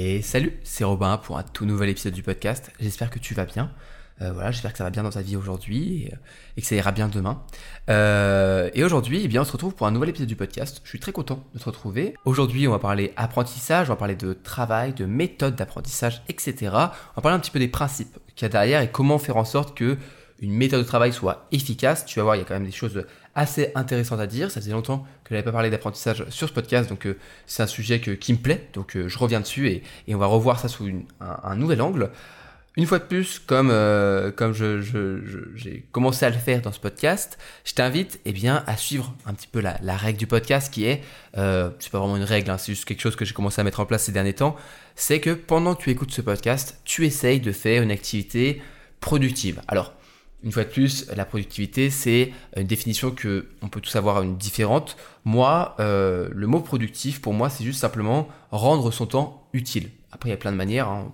Et salut, c'est Robin pour un tout nouvel épisode du podcast. J'espère que tu vas bien. Euh, voilà, j'espère que ça va bien dans ta vie aujourd'hui et, et, que ça ira bien demain. Euh, et aujourd'hui, eh bien, on se retrouve pour un nouvel épisode du podcast. Je suis très content de te retrouver. Aujourd'hui, on va parler apprentissage, on va parler de travail, de méthode d'apprentissage, etc. On va parler un petit peu des principes qu'il y a derrière et comment faire en sorte que une méthode de travail soit efficace. Tu vas voir, il y a quand même des choses assez intéressantes à dire. Ça faisait longtemps que je n'avais pas parlé d'apprentissage sur ce podcast, donc euh, c'est un sujet qui me plaît, donc euh, je reviens dessus et, on va revoir ça sous un, nouvel angle. Une fois de plus, comme, euh, comme j'ai commencé à le faire dans ce podcast, je t'invite eh bien, à suivre un petit peu la, règle du podcast qui est, c'est pas vraiment une règle, hein, c'est juste quelque chose que j'ai commencé à mettre en place ces derniers temps, c'est que pendant que tu écoutes ce podcast, tu essayes de faire une activité productive. Alors, une fois de plus, la productivité, c'est une définition que on peut tous avoir une différente. Moi, euh, le mot productif, pour moi, c'est juste simplement rendre son temps utile. Après, il y a plein de manières. Hein. On,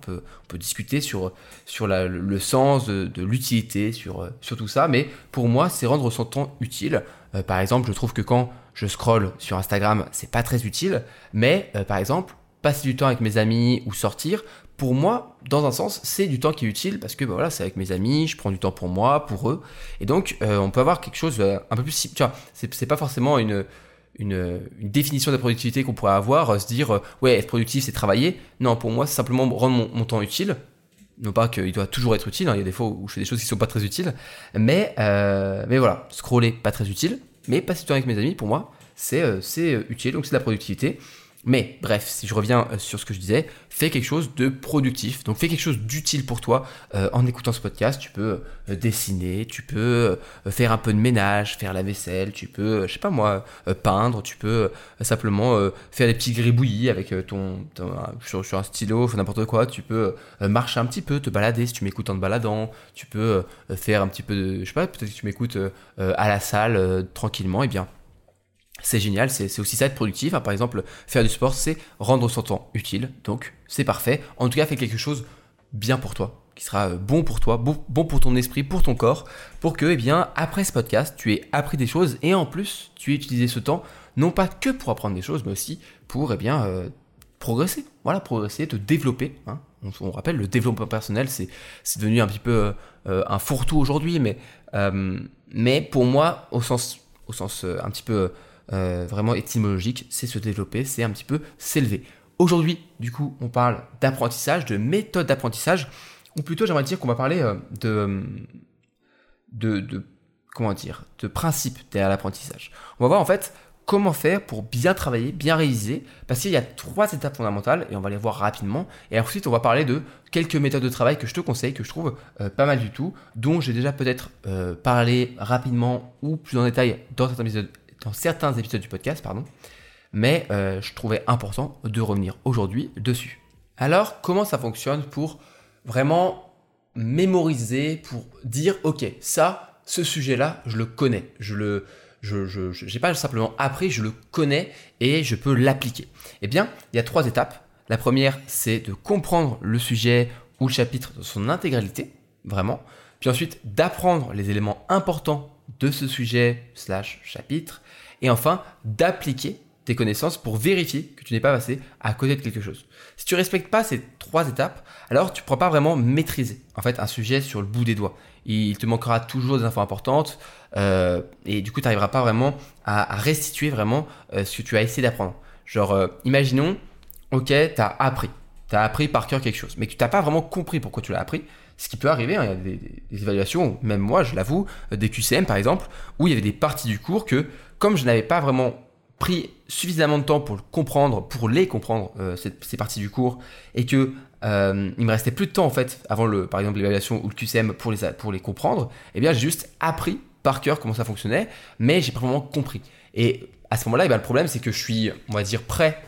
peut, discuter sur, sur le sens de, l'utilité, sur, sur tout ça. Mais pour moi, c'est rendre son temps utile. Euh, par exemple, je trouve que quand je scroll sur Instagram, c'est pas très utile. Mais euh, par exemple, passer du temps avec mes amis ou sortir, pour moi, dans un sens, c'est du temps qui est utile parce que bah, voilà, c'est avec mes amis, je prends du temps pour moi, pour eux. Et donc, euh, on peut avoir quelque chose euh, un peu plus. Tu vois, c'est pas forcément une, définition de la productivité qu'on pourrait avoir, euh, se dire, ouais, être productif, c'est travailler. Non, pour moi, c'est simplement rendre mon, temps utile. Non pas qu'il doit toujours être utile, hein, il y a des fois où je fais des choses qui sont pas très utiles. Mais, mais voilà, scroller, pas très utile. Mais passer du temps avec mes amis, pour moi, c'est utile, donc c'est de la productivité. Mais bref, si je reviens euh, sur ce que je disais, fais quelque chose de productif. Donc fais quelque chose d'utile pour toi euh, en écoutant ce podcast. Tu peux euh, dessiner, tu peux faire un peu de ménage, faire la vaisselle, tu peux, je sais pas moi, peindre, tu peux simplement faire des petits gribouillis avec ton, sur, un stylo, n'importe quoi. Tu peux marcher un petit peu, te balader si tu m'écoutes en te baladant. Tu peux faire un petit peu de, je sais pas, peut-être que tu m'écoutes à la salle tranquillement. Et eh bien c'est génial, c'est aussi ça être productif. Hein. Par exemple, faire du sport, c'est rendre son temps utile. Donc, c'est parfait. En tout cas, fais quelque chose bien pour toi, qui sera euh, bon pour toi, bon, pour ton esprit, pour ton corps, pour que, eh bien, après ce podcast, tu aies appris des choses et en plus, tu aies utilisé ce temps, non pas que pour apprendre des choses, mais aussi pour, eh bien, euh, progresser. Voilà, progresser, te développer. Hein. On, rappelle, le développement personnel, c'est devenu un petit peu euh, un fourre-tout aujourd'hui, mais, mais pour moi, au sens, au sens un petit peu euh, vraiment étymologique, c'est se développer, c'est un petit peu s'élever. Aujourd'hui, du coup, on parle d'apprentissage, de méthode d'apprentissage, ou plutôt j'aimerais dire qu'on va parler euh, de, de, de, comment dire, de principes derrière l'apprentissage. On va voir en fait comment faire pour bien travailler, bien réaliser, parce qu'il y a trois étapes fondamentales, et on va les voir rapidement, et ensuite on va parler de quelques méthodes de travail que je te conseille, que je trouve euh, pas mal du tout, dont j'ai déjà peut-être parlé rapidement ou plus en détail dans certains épisodes dans certains épisodes du podcast, pardon, mais euh, je trouvais important de revenir aujourd'hui dessus. Alors, comment ça fonctionne pour vraiment mémoriser, pour dire, ok, ça, ce sujet-là, je le connais, je le, je n'ai pas simplement appris, je le connais et je peux l'appliquer. Eh bien, il y a trois étapes. La première, c'est de comprendre le sujet ou le chapitre dans son intégralité, vraiment. Puis ensuite, d'apprendre les éléments importants de ce sujet slash chapitre. Et enfin, d'appliquer tes connaissances pour vérifier que tu n'es pas passé à côté de quelque chose. Si tu respectes pas ces trois étapes, alors tu ne pourras pas vraiment maîtriser en fait un sujet sur le bout des doigts. Il te manquera toujours des infos importantes euh, et du coup tu n'arriveras pas vraiment à, restituer vraiment euh, ce que tu as essayé d'apprendre. Genre, euh, imaginons, ok, tu as appris, tu as appris par cœur quelque chose, mais tu n'as pas vraiment compris pourquoi tu l'as appris. Ce qui peut arriver, hein, il y a des, évaluations, même moi je l'avoue, des QCM par exemple, où il y avait des parties du cours que comme je n'avais pas vraiment pris suffisamment de temps pour comprendre, pour les comprendre, euh, ces, parties du cours, et que euh, il me restait plus de temps en fait avant le, par exemple l'évaluation ou le QCM pour les, pour les comprendre, eh bien j'ai juste appris par cœur comment ça fonctionnait, mais j'ai pas vraiment compris. Et à ce moment-là, eh le problème c'est que je suis, on va dire, prêt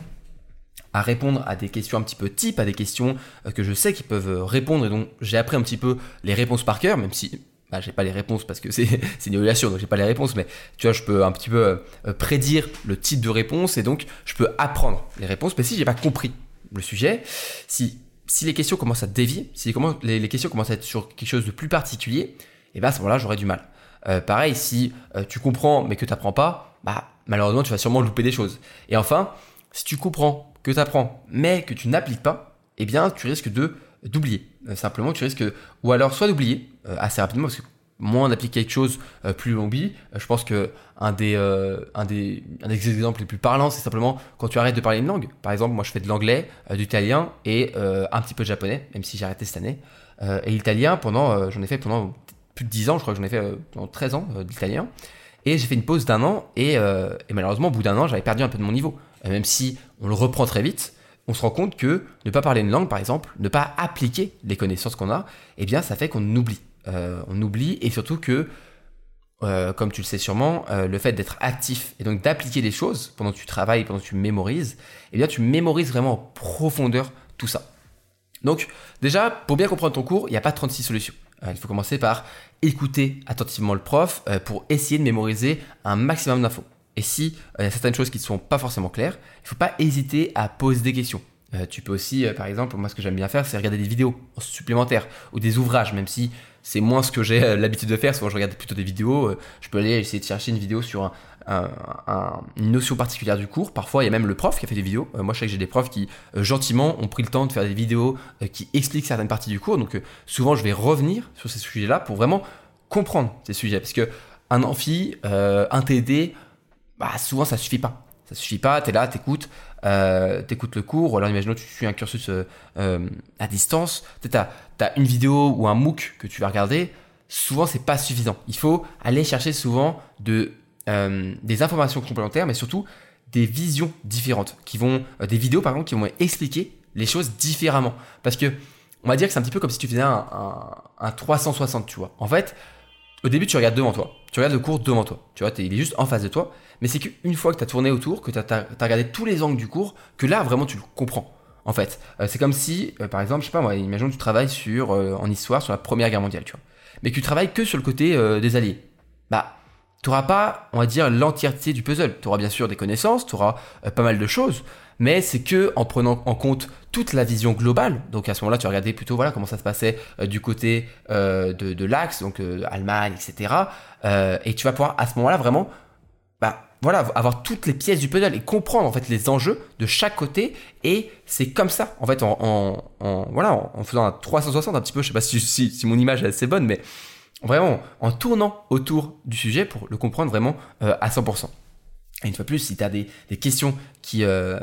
à répondre à des questions un petit peu type, à des questions euh, que je sais qu'ils peuvent répondre et donc j'ai appris un petit peu les réponses par cœur, même si bah, j'ai pas les réponses parce que c'est une évaluation, donc j'ai pas les réponses, mais tu vois, je peux un petit peu euh, prédire le type de réponse et donc je peux apprendre les réponses. Mais si j'ai pas compris le sujet, si, si les questions commencent à dévier, si les, les, questions commencent à être sur quelque chose de plus particulier, et eh ben à ce moment-là, j'aurais du mal. Euh, pareil, si euh, tu comprends mais que tu n'apprends pas, bah malheureusement, tu vas sûrement louper des choses. Et enfin, si tu comprends, que tu apprends, mais que tu n'appliques pas, eh bien, tu risques de d'oublier. simplement, tu risques, ou alors soit d'oublier assez rapidement, parce que moins d'appliquer quelque chose, plus on oublie. je pense que un des, un des, un des exemples les plus parlants, c'est simplement quand tu arrêtes de parler une langue. Par exemple, moi, je fais de l'anglais, du italien et un petit peu de japonais, même si j'ai arrêté cette année. et l'italien, pendant, j'en ai fait pendant plus de 10 ans, je crois que j'en ai fait pendant 13 ans d'italien. Et j'ai fait une pause d'un an et, euh, et, malheureusement, au bout d'un an, j'avais perdu un peu de mon niveau. Même si on le reprend très vite, on se rend compte que ne pas parler une langue, par exemple, ne pas appliquer les connaissances qu'on a, eh bien, ça fait qu'on oublie. Euh, on oublie et surtout que, euh, comme tu le sais sûrement, le fait d'être actif et donc d'appliquer les choses pendant que tu travailles, pendant que tu mémorises, eh bien, tu mémorises vraiment en profondeur tout ça. Donc, déjà, pour bien comprendre ton cours, il n'y a pas 36 solutions. il faut commencer par écouter attentivement le prof euh, pour essayer de mémoriser un maximum d'infos. Et si euh, il y a certaines choses qui ne sont pas forcément claires, il ne faut pas hésiter à poser des questions. Euh, tu peux aussi, par exemple, moi ce que j'aime bien faire, c'est regarder des vidéos supplémentaires ou des ouvrages, même si c'est moins ce que j'ai l'habitude de faire. Souvent, je regarde plutôt des vidéos. je peux aller essayer de chercher une vidéo sur un, une notion particulière du cours. Parfois, il y a même le prof qui a fait des vidéos. Euh, moi, je sais que j'ai des profs qui, euh, gentiment, ont pris le temps de faire des vidéos euh, qui expliquent certaines parties du cours. Donc, souvent, je vais revenir sur ces sujets-là pour vraiment comprendre ces sujets. Parce que un amphi, un TD, bah, souvent, ça suffit pas. Ça suffit pas, tu es là, t'écoutes, euh, écoutes le cours, ou alors imaginons tu suis un cursus à distance, tu as, une vidéo ou un MOOC que tu vas regarder, souvent c'est pas suffisant. Il faut aller chercher souvent de euh, des informations complémentaires, mais surtout des visions différentes, qui vont, euh, des vidéos par exemple, qui vont expliquer les choses différemment. Parce que, on va dire que c'est un petit peu comme si tu faisais un, un, 360, tu vois. En fait, au début, tu regardes devant toi, tu regardes le cours devant toi, tu vois, il est juste en face de toi, mais c'est qu'une fois que tu as tourné autour, que tu as, regardé tous les angles du cours, que là, vraiment, tu le comprends. En fait, euh, c'est comme si, par exemple, je sais pas moi, imagine que tu travailles sur, en histoire sur la Première Guerre mondiale, tu vois, mais que tu travailles que sur le côté des Alliés. Bah, tu n'auras pas, on va dire, l'entièreté du puzzle. Tu auras bien sûr des connaissances, tu auras euh, pas mal de choses, mais c'est que en prenant en compte toute la vision globale. Donc à ce moment-là, tu regardais plutôt voilà comment ça se passait euh, du côté euh, de, l'axe, donc Allemagne, etc. et tu vas pouvoir à ce moment-là vraiment, bah voilà, avoir toutes les pièces du puzzle et comprendre en fait les enjeux de chaque côté. Et c'est comme ça, en fait, en, voilà, en, faisant un 360 un petit peu. Je sais pas si, si, si mon image est assez bonne, mais vraiment en tournant autour du sujet pour le comprendre vraiment euh, à 100%. Et une fois plus, si tu as des, questions qui, euh,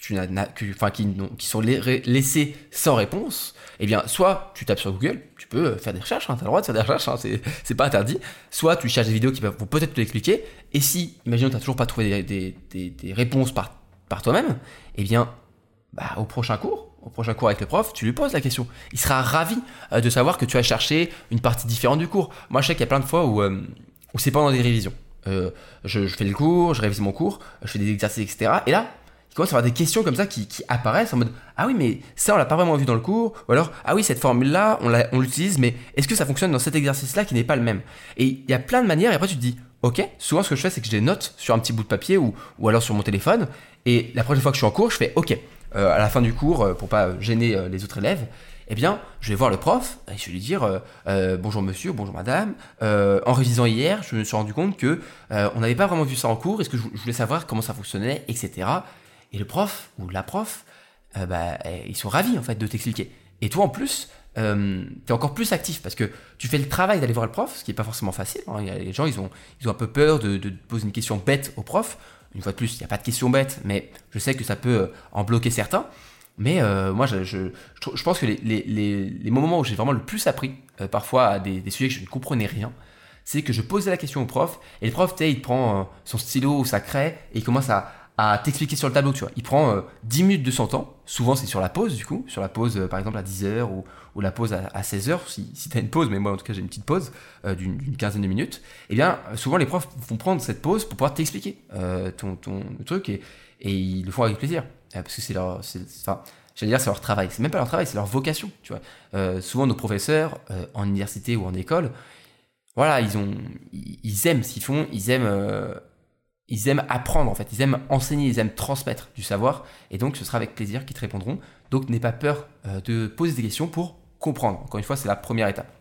que tu n'as, enfin, qui, sont laissées sans réponse, eh bien, soit tu tapes sur Google, tu peux faire des recherches, hein, tu as le droit de faire des recherches, hein, c'est, pas interdit, soit tu cherches des vidéos qui vont peut-être te l'expliquer, et si, imaginons, tu n'as toujours pas trouvé des, des, des, réponses par, par toi-même, eh bien, bah, au prochain cours, au prochain cours avec le prof, tu lui poses la question. Il sera ravi euh, de savoir que tu as cherché une partie différente du cours. Moi, je sais qu'il y a plein de fois où, euh, c'est pendant des révisions. Euh, je, fais le cours, je révise mon cours, je fais des exercices, etc. Et là, commence à avoir des questions comme ça qui, apparaissent en mode Ah oui, mais ça, on l'a pas vraiment vu dans le cours. Ou alors Ah oui, cette formule-là, on l'utilise, mais est-ce que ça fonctionne dans cet exercice-là qui n'est pas le même? Et il y a plein de manières, et après, tu te dis Ok, souvent ce que je fais, c'est que je les note sur un petit bout de papier ou, ou alors sur mon téléphone. Et la prochaine fois que je suis en cours, je fais Ok, euh, à la fin du cours, euh, pour pas gêner euh, les autres élèves, eh bien, je vais voir le prof et je vais lui dire bonjour monsieur, bonjour madame. en révisant hier, je me suis rendu compte que on n'avait pas vraiment vu ça en cours. Est-ce que je, voulais savoir comment ça fonctionnait, etc. Et le prof ou la prof, bah, eh, ils sont ravis en fait de t'expliquer. Et toi en plus, tu es encore plus actif parce que tu fais le travail d'aller voir le prof, ce qui n'est pas forcément facile. Hein. Les gens, ils ont, ils ont un peu peur de, poser une question bête au prof une fois de plus, il n'y a pas de question bête, mais je sais que ça peut euh, en bloquer certains. Mais euh, moi, je, je, je, pense que les, les, les, moments où j'ai vraiment le plus appris, euh, parfois à des, des, sujets que je ne comprenais rien, c'est que je posais la question au prof, et le prof, il prend son stylo ou sa craie, et il commence à, à t'expliquer sur le tableau, tu vois. Il prend 10 minutes de son temps, souvent c'est sur la pause, du coup, sur la pause, par exemple, à 10h ou, la pause à, 16h, si, si tu as une pause, mais moi en tout cas j'ai une petite pause euh, d'une quinzaine de minutes, et eh bien souvent les profs vont prendre cette pause pour pouvoir t'expliquer euh, ton, truc et, ils le font avec plaisir. Euh, parce que c'est leur. J'allais dire c'est leur travail. C'est même pas leur travail, c'est leur vocation. Tu vois. souvent nos professeurs en université ou en école, voilà, ils ont, ils aiment ce qu'ils font, ils aiment, ils aiment apprendre en fait, ils aiment enseigner, ils aiment transmettre du savoir, et donc ce sera avec plaisir qu'ils te répondront. Donc n'aie pas peur de poser des questions pour comprendre. Encore une fois, c'est la première étape.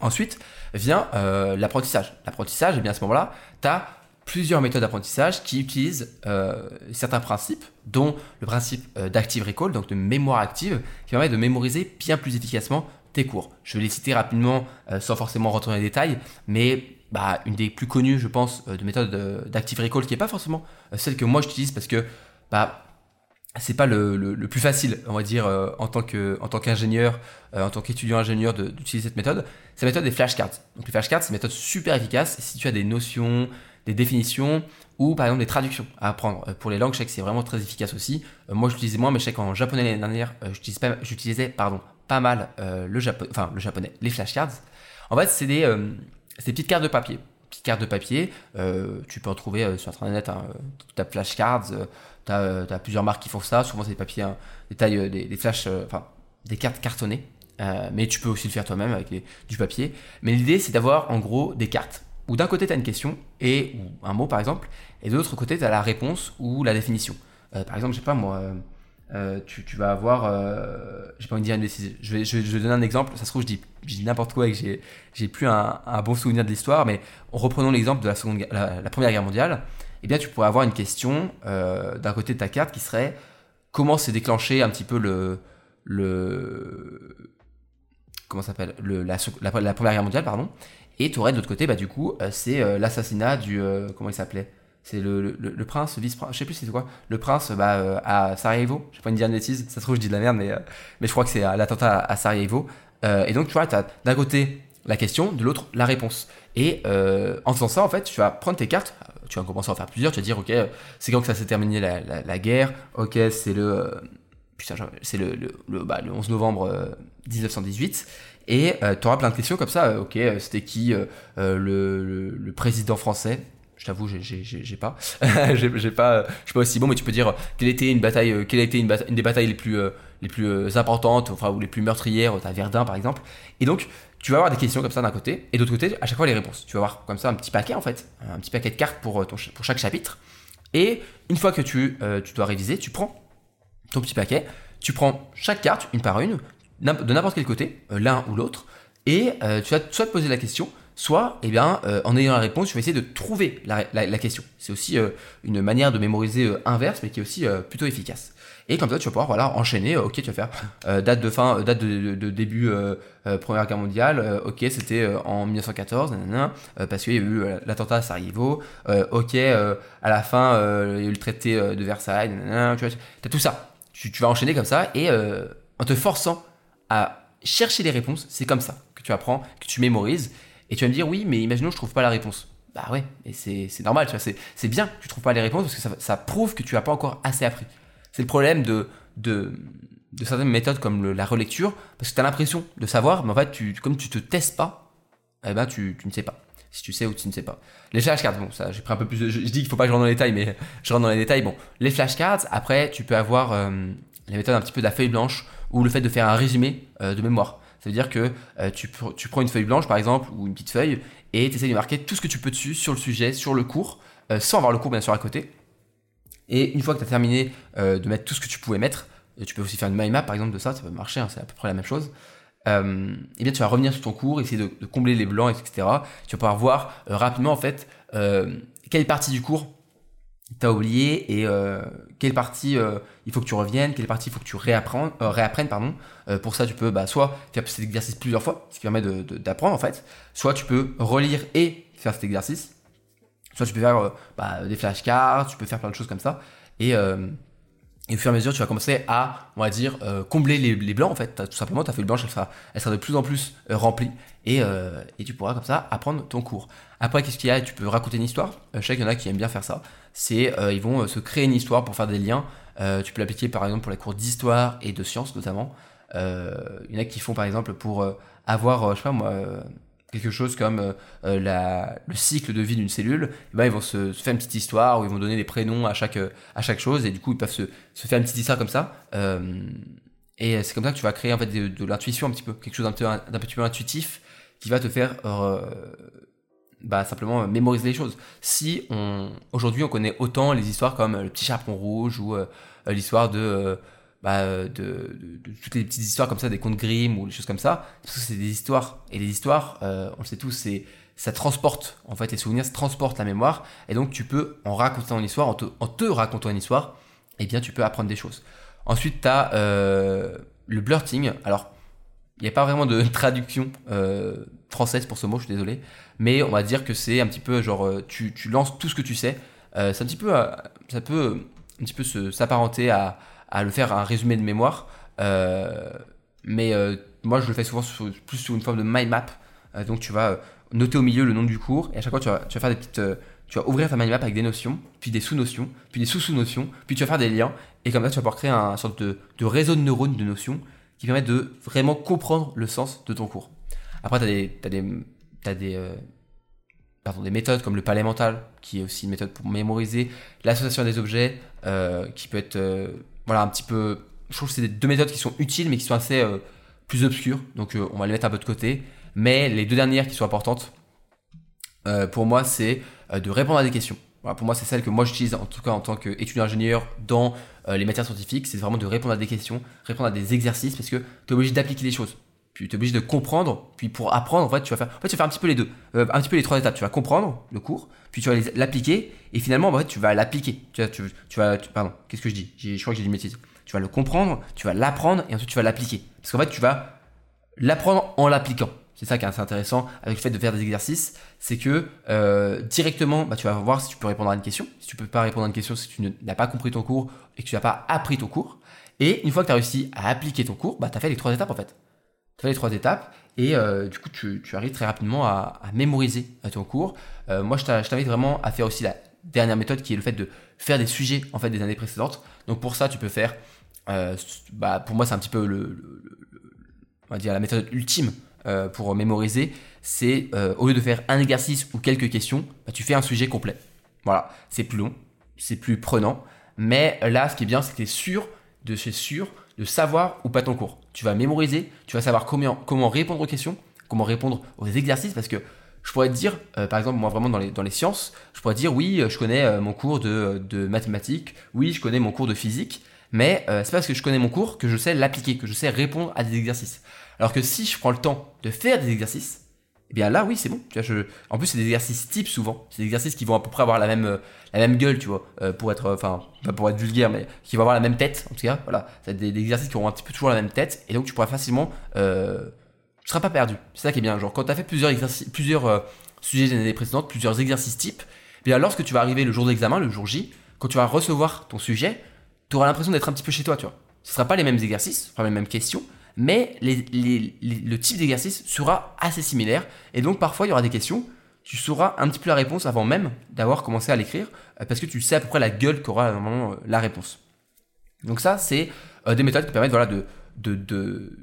Ensuite vient euh, l'apprentissage. L'apprentissage, eh bien à ce moment-là, tu as plusieurs méthodes d'apprentissage qui utilisent euh, certains principes, dont le principe euh, d'active recall, donc de mémoire active, qui permet de mémoriser bien plus efficacement tes cours. Je vais les citer rapidement euh, sans forcément rentrer dans les détails, mais bah, une des plus connues, je pense, de méthodes d'active recall, qui n'est pas forcément celle que moi j'utilise parce que bah, c'est pas le, plus facile, on va dire, en tant qu'ingénieur, en tant qu'étudiant ingénieur d'utiliser cette méthode. C'est la méthode des flashcards. Donc les flashcards, c'est une méthode super efficace. Si tu as des notions, des définitions ou par exemple des traductions à apprendre. Euh, pour les langues, je sais que c'est vraiment très efficace aussi. Euh, moi, j'utilisais moins, mais je sais qu'en japonais l'année dernière, euh, j'utilisais pas, pas mal le, japonais, enfin, le japonais, les flashcards. En fait, c'est des, des petites cartes de papier petites cartes de papier. tu peux en trouver sur Internet. Hein, tu as flashcards, tu as, plusieurs marques qui font ça. Souvent, c'est des papiers, hein, des tailles, des, flash, enfin, des cartes cartonnées. mais tu peux aussi le faire toi-même avec du papier. Mais l'idée, c'est d'avoir en gros des cartes où d'un côté tu as une question et ou un mot par exemple, et de l'autre côté tu as la réponse ou la définition. Euh, par exemple, je sais pas moi, euh, euh, tu, vas avoir, j'ai pas envie de dire une décision, je vais, je, vais, donner un exemple, ça se trouve je dis, je dis n'importe quoi et que j'ai, j'ai plus un, bon souvenir de l'histoire, mais reprenons l'exemple de la, seconde, la, Première Guerre mondiale, eh bien tu pourrais avoir une question d'un côté de ta carte qui serait comment s'est déclenché un petit peu le, le comment s'appelle? La, la, la, Première Guerre mondiale, pardon, et tu aurais de l'autre côté, bah, du coup, euh, c'est euh, l'assassinat du. Euh, comment il s'appelait? C'est le, le, prince, le vice-prince, je sais plus c'est quoi, le prince bah, à Sarajevo, je sais pas une dire une bêtise, ça se trouve je dis de la merde, mais, mais je crois que c'est l'attentat à, Sarajevo. et donc tu vois, tu d'un côté la question, de l'autre la réponse. Et en faisant ça, en fait, tu vas prendre tes cartes, tu vas commencer à en faire plusieurs, tu vas dire, ok, c'est quand que ça s'est terminé la, la, guerre, ok, c'est le, putain, c'est le, le, bah, le 11 novembre 1918, et euh, tu auras plein de questions comme ça. Euh, ok, euh, c'était qui le, le, président français? Je t'avoue, j'ai pas, j'ai pas, je suis pas aussi bon, mais tu peux dire quelle était une bataille, quelle a été une, des batailles les plus, les plus importantes, ou les plus meurtrières, à Verdun par exemple. Et donc, tu vas avoir des questions comme ça d'un côté, et d'autre côté, à chaque fois les réponses. Tu vas avoir comme ça un petit paquet en fait, un petit paquet de cartes pour ton, pour chaque chapitre. Et une fois que tu, tu dois réviser, tu prends ton petit paquet, tu prends chaque carte une par une, de n'importe quel côté, euh, l'un ou l'autre, et euh, tu vas soit te poser la question, soit eh bien, euh, en ayant la réponse, tu vas essayer de trouver la, question. C'est aussi une manière de mémoriser inverse, mais qui est aussi plutôt efficace. Et comme ça, tu vas pouvoir voilà, enchaîner, ok, tu vas faire date de fin, date de, début Première Guerre mondiale, ok, c'était en 1914, parce qu'il y a eu l'attentat à Sarajevo, ok, à la fin, il y a eu le traité de Versailles, tu vois, as tout ça. Tu, vas enchaîner comme ça, et en te forçant à chercher les réponses. C'est comme ça que tu apprends, que tu mémorises. Et tu vas me dire, oui, mais imaginons, je trouve pas la réponse. Bah ouais, et c'est normal, c'est bien que tu trouves pas les réponses parce que ça, ça prouve que tu as pas encore assez appris. C'est le problème de, de, certaines méthodes comme la relecture, parce que tu as l'impression de savoir, mais en fait, tu, comme tu te testes pas, eh ben tu, tu ne sais pas. Si tu sais ou tu ne sais pas. Les flashcards, bon, ça, j'ai pris un peu plus je, dis qu'il faut pas que je rentre dans les détails, mais je rentre dans les détails. Bon, les flashcards, après, tu peux avoir euh, la méthode un petit peu de la feuille blanche ou le fait de faire un résumé euh, de mémoire. Ça veut dire que euh, tu, prends une feuille blanche par exemple ou une petite feuille et tu essaies de marquer tout ce que tu peux dessus sur le sujet, sur le cours, euh, sans avoir le cours bien sûr à côté. Et une fois que tu as terminé de mettre tout ce que tu pouvais mettre, tu peux aussi faire une mind map par exemple de ça, ça peut marcher, hein, c'est à peu près la même chose. et bien tu vas revenir sur ton cours, essayer de, de combler les blancs, etc. Tu vas pouvoir voir rapidement en fait quelle partie du cours t'as oublié et euh, quelle partie euh, il faut que tu reviennes, quelle partie il faut que tu réapprennes, euh, réapprennes pardon. pour ça, tu peux bah, soit faire cet exercice plusieurs fois, ce qui permet d'apprendre en fait, soit tu peux relire et faire cet exercice, soit tu peux faire bah, des flashcards, tu peux faire plein de choses comme ça. Et, et au fur et à mesure, tu vas commencer à, on va dire, combler les, blancs en fait. tout simplement, ta feuille blanche, elle sera, elle sera de plus en plus remplie et, et tu pourras comme ça apprendre ton cours. Après, qu'est-ce qu'il y a? Tu peux raconter une histoire. je sais qu'il y en a qui aiment bien faire ça c'est euh, ils vont euh, se créer une histoire pour faire des liens. Euh, tu peux l'appliquer par exemple pour les cours d'histoire et de sciences notamment. il y en a qui font par exemple pour avoir, je sais pas moi, quelque chose comme la, le cycle de vie d'une cellule, eh ben, ils vont se, faire une petite histoire où ils vont donner des prénoms à chaque, à chaque chose et du coup ils peuvent se, faire une petite histoire comme ça. et c'est comme ça que tu vas créer en fait de, l'intuition un petit peu, quelque chose d'un petit peu intuitif qui va te faire bah, simplement euh, mémoriser les choses. Si aujourd'hui on connaît autant les histoires comme euh, le petit chaperon rouge ou euh, l'histoire de, bah, de, de, toutes les petites histoires comme ça, des contes Grimm ou des choses comme ça, parce que c'est des histoires. Et les histoires, on le sait tous, c'est, ça transporte, en fait, les souvenirs, ça transporte la mémoire, et donc tu peux, en racontant une histoire, en te, racontant une histoire, eh bien, tu peux apprendre des choses. Ensuite, tu as euh, le blurting. Alors, il n'y a pas vraiment de traduction euh, française pour ce mot, je suis désolé, mais on va dire que c'est un petit peu genre, euh, tu, tu, lances tout ce que tu sais. c'est un petit peu, ça peut un petit peu s'apparenter à, à, le faire un résumé de mémoire, mais moi, je le fais souvent plus sur une forme de mind map. donc, tu vas noter au milieu le nom du cours, et à chaque fois, tu vas, tu vas faire des petites. Euh, tu vas ouvrir ta mind map avec des notions, puis des sous-notions, puis des sous-sous-notions, puis tu vas faire des liens, et comme ça, tu vas pouvoir créer un sorte de, réseau de neurones de notions qui permet de vraiment comprendre le sens de ton cours. Après, tu as des, as des, des, euh, pardon, des méthodes comme le palais mental, qui est aussi une méthode pour mémoriser, l'association des objets, euh, qui peut être voilà, un petit peu. Je trouve que c'est deux méthodes qui sont utiles, mais qui sont assez plus obscures, donc on va les mettre un peu de côté. Mais les deux dernières qui sont importantes, euh, pour moi, c'est euh, de répondre à des questions. Pour moi, c'est celle que moi j'utilise en tout cas en tant qu'étudiant ingénieur dans euh, les matières scientifiques. C'est vraiment de répondre à des questions, répondre à des exercices parce que tu es obligé d'appliquer les choses. Tu es obligé de comprendre. Puis pour apprendre, en fait, tu vas faire, en fait, tu vas un petit peu les deux. un petit peu les trois étapes. Tu vas comprendre le cours, puis tu vas l'appliquer. Et finalement, en fait, tu vas l'appliquer. Tu, vas, pardon, qu'est-ce que je dis? Je crois que j'ai dit une bêtise. Tu vas le comprendre, tu vas l'apprendre et ensuite tu vas l'appliquer. Parce qu'en fait, tu vas l'apprendre en l'appliquant. C'est ça qui est assez intéressant avec le fait de faire des exercices, c'est que euh, directement, bah, tu vas voir si tu peux répondre à une question. Si tu peux pas répondre à une question, si tu n'as pas compris ton cours et que tu n'as pas appris ton cours. Et une fois que tu as réussi à appliquer ton cours, bah, tu as fait les trois étapes en fait. Tu as les trois étapes et euh, du coup, tu, arrives très rapidement à, mémoriser euh, ton cours. moi, je t'invite vraiment à faire aussi la dernière méthode qui est le fait de faire des sujets en fait des années précédentes. Donc pour ça, tu peux faire, bah, pour moi, c'est un petit peu le, on va dire la méthode ultime euh, pour mémoriser, c'est euh, au lieu de faire un exercice ou quelques questions, bah, tu fais un sujet complet. Voilà, c'est plus long, c'est plus prenant, mais là, ce qui est bien, c'est que tu es sûr de, sûr de savoir ou pas ton cours. Tu vas mémoriser, tu vas savoir comment, répondre aux questions, comment répondre aux exercices, parce que je pourrais te dire, euh, par exemple, moi vraiment dans les, sciences, je pourrais te dire, oui, je connais mon cours de, mathématiques, oui, je connais mon cours de physique, mais c'est parce que je connais mon cours que je sais l'appliquer, que je sais répondre à des exercices. Alors que si je prends le temps de faire des exercices, eh bien là, oui, c'est bon. Tu vois. En plus, c'est des exercices types souvent. C'est des exercices qui vont à peu près avoir la même, euh, la même gueule, tu vois, euh, pour être, enfin, pas pour être vulgaire, mais qui vont avoir la même tête, en tout cas. Voilà, c'est des, exercices qui auront un petit peu toujours la même tête, et donc tu pourras facilement, euh, tu seras pas perdu. C'est ça qui est bien. Genre, quand tu as fait plusieurs exercices, plusieurs euh, sujets des années précédentes, plusieurs exercices types, eh bien lorsque tu vas arriver le jour de l'examen, le jour J, quand tu vas recevoir ton sujet, tu auras l'impression d'être un petit peu chez toi, tu vois. Ce sera pas les mêmes exercices, ce sera les mêmes questions, mais le type d'exercice sera assez similaire. Et donc parfois il y aura des questions, tu sauras un petit peu la réponse avant même d'avoir commencé à l'écrire, euh, parce que tu sais à peu près la gueule qu'aura normalement euh, la réponse. Donc ça, c'est euh, des méthodes qui permettent voilà, de,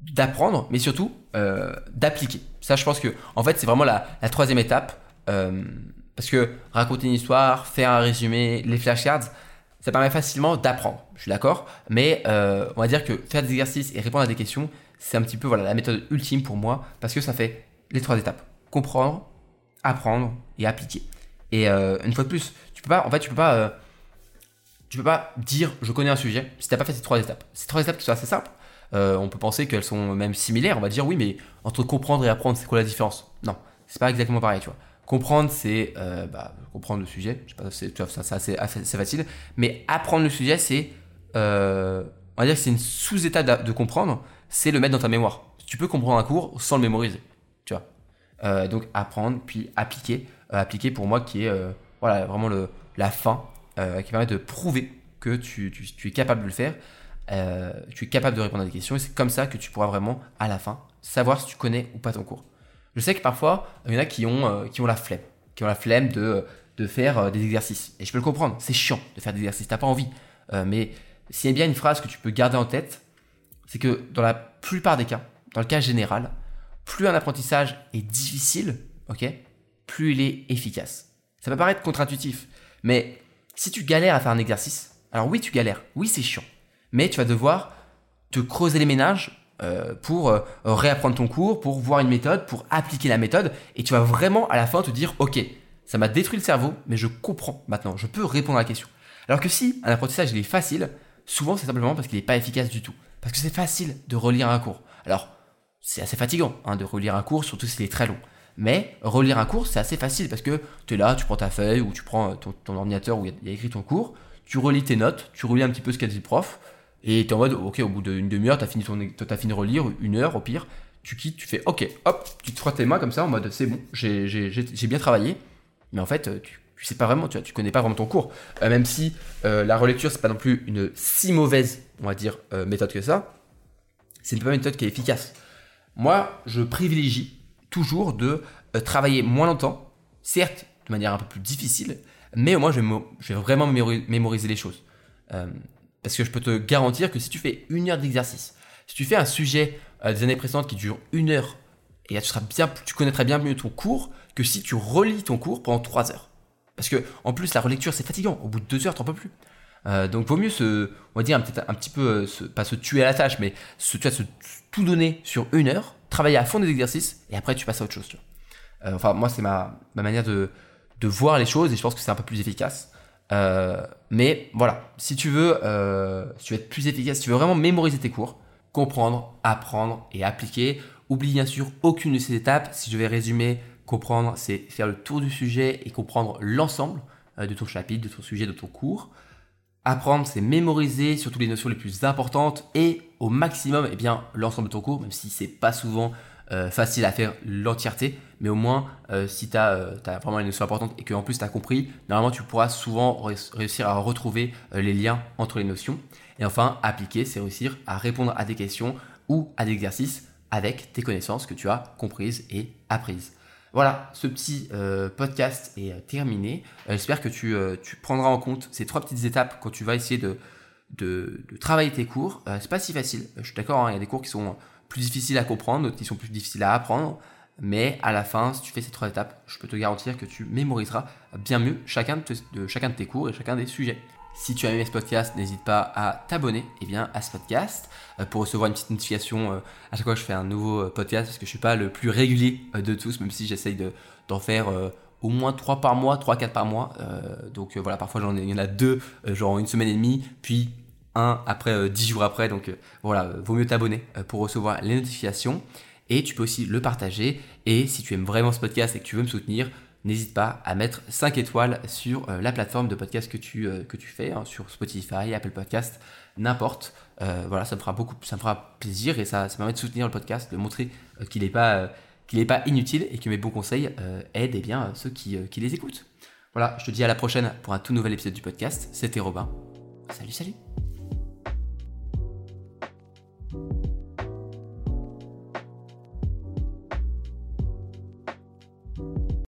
d'apprendre, mais surtout d'appliquer. Ça, je pense que, en fait, c'est vraiment la, troisième étape. parce que raconter une histoire, faire un résumé, les flashcards, ça permet facilement d'apprendre. Je suis d'accord, mais euh, on va dire que faire des exercices et répondre à des questions, c'est un petit peu voilà la méthode ultime pour moi parce que ça fait les trois étapes comprendre, apprendre et appliquer. Et euh, une fois de plus, tu peux pas, en fait, tu peux pas, euh, tu peux pas dire je connais un sujet si t'as pas fait ces trois étapes. Ces trois étapes qui sont assez simples. on peut penser qu'elles sont même similaires. On va dire oui, mais entre comprendre et apprendre, c'est quoi la différence? Non, c'est pas exactement pareil, tu vois. Comprendre, c'est euh, bah, comprendre le sujet. Je sais pas, c'est, c'est assez, facile. Mais apprendre le sujet, c'est, euh, on va dire que c'est une sous-étape de comprendre. C'est le mettre dans ta mémoire. Tu peux comprendre un cours sans le mémoriser. Tu vois. Euh, donc apprendre, puis appliquer. appliquer pour moi qui est, voilà, vraiment le, la fin, qui permet de prouver que tu es capable de le faire. tu es capable de répondre à des questions. Et c'est comme ça que tu pourras vraiment, à la fin, savoir si tu connais ou pas ton cours. Je sais que parfois, il y en a qui ont, euh, qui ont la flemme, qui ont la flemme de, de faire euh, des exercices. Et je peux le comprendre, c'est chiant de faire des exercices, t'as pas envie. Euh, mais s'il y a bien une phrase que tu peux garder en tête, c'est que dans la plupart des cas, dans le cas général, plus un apprentissage est difficile, ok, plus il est efficace. Ça peut paraître contre-intuitif, mais si tu galères à faire un exercice, alors oui, tu galères, oui, c'est chiant, mais tu vas devoir te creuser les ménages euh, pour euh, réapprendre ton cours, pour voir une méthode, pour appliquer la méthode, et tu vas vraiment à la fin te dire, ok, ça m'a détruit le cerveau, mais je comprends maintenant, je peux répondre à la question. Alors que si un apprentissage il est facile, souvent c'est simplement parce qu'il n'est pas efficace du tout. Parce que c'est facile de relire un cours. Alors, c'est assez fatigant hein, de relire un cours, surtout s'il est très long. Mais relire un cours, c'est assez facile parce que tu es là, tu prends ta feuille ou tu prends ton, ordinateur où il y, a écrit ton cours, tu relis tes notes, tu relis un petit peu ce qu'a dit le prof, et tu es en mode, ok, au bout d'une demi-heure, tu as, fini as fini de relire, une heure au pire, tu quittes, tu fais, ok, hop, tu te frottes tes mains comme ça en mode, c'est bon, j'ai bien travaillé, mais en fait, tu, tu sais pas vraiment, tu, vois, tu connais pas vraiment ton cours. Euh, même si euh, la relecture, c'est pas non plus une si mauvaise, on va dire, euh, méthode que ça, c'est pas une méthode qui est efficace. Moi, je privilégie toujours de travailler moins longtemps, certes de manière un peu plus difficile, mais au moins je vais, vraiment mémoriser les choses. Parce que je peux te garantir que si tu fais une heure d'exercice, si tu fais un sujet des années précédentes qui dure une heure, et tu, seras bien, tu connaîtras bien mieux ton cours que si tu relis ton cours pendant trois heures. Parce que en plus, la relecture, c'est fatigant. Au bout de deux heures, t'en peux plus. Euh, donc, vaut mieux se, on va dire, un, un petit peu, euh, pas se tuer à la tâche, mais se, tu tout donner sur une heure, travailler à fond des exercices, et après, tu passes à autre chose. Tu. Euh, enfin, moi, c'est ma, ma manière de voir les choses, et je pense que c'est un peu plus efficace. Mais voilà, si tu veux, si tu veux être plus efficace, si tu veux vraiment mémoriser tes cours, comprendre, apprendre et appliquer, oublie bien sûr aucune de ces étapes. Si je vais résumer Comprendre, c'est faire le tour du sujet et comprendre l'ensemble euh, de ton chapitre, de ton sujet, de ton cours. Apprendre, c'est mémoriser surtout les notions les plus importantes et au maximum eh bien, l'ensemble de ton cours, même si c'est pas souvent euh, facile à faire l'entièreté, mais au moins euh, si tu as, vraiment les notions importantes et qu'en plus tu as compris, normalement tu pourras souvent réussir à retrouver les liens entre les notions. Et enfin, appliquer, c'est réussir à répondre à des questions ou à des exercices avec tes connaissances que tu as comprises et apprises. Voilà, ce petit euh, podcast est euh, terminé. Euh, j'espère que tu, prendras en compte ces trois petites étapes quand tu vas essayer de, de, travailler tes cours. c'est pas si facile, je suis d'accord, hein, il y a des cours qui sont plus difficiles à comprendre, d'autres qui sont plus difficiles à apprendre. Mais à la fin, si tu fais ces trois étapes, je peux te garantir que tu mémoriseras bien mieux chacun de chacun de tes cours et chacun des sujets. Si tu as aimé ce podcast, n'hésite pas à t'abonner eh à ce podcast euh, pour recevoir une petite notification euh, à chaque fois que je fais un nouveau euh, podcast parce que je ne suis pas le plus régulier de tous, même si j'essaye d'en faire au moins 3 par mois, 3-4 par mois. donc voilà, parfois j'en ai, il y en a deux, genre une semaine et demie, puis un après 10 jours après. Donc voilà, vaut mieux t'abonner pour recevoir les notifications. Et tu peux aussi le partager. Et si tu aimes vraiment ce podcast et que tu veux me soutenir, n'hésite pas à mettre 5 étoiles sur euh, la plateforme de podcast que tu, euh, fais, hein, sur Spotify, Apple Podcast, n'importe. Euh, voilà, ça me fera beaucoup, ça fera plaisir et ça, ça permet de soutenir le podcast, de montrer qu'il n'est pas, qu'il pas inutile et que mes bons conseils aident eh bien, ceux qui, qui les écoutent. Voilà, je te dis à la prochaine pour un tout nouvel épisode du podcast. C'était Robin. Salut, salut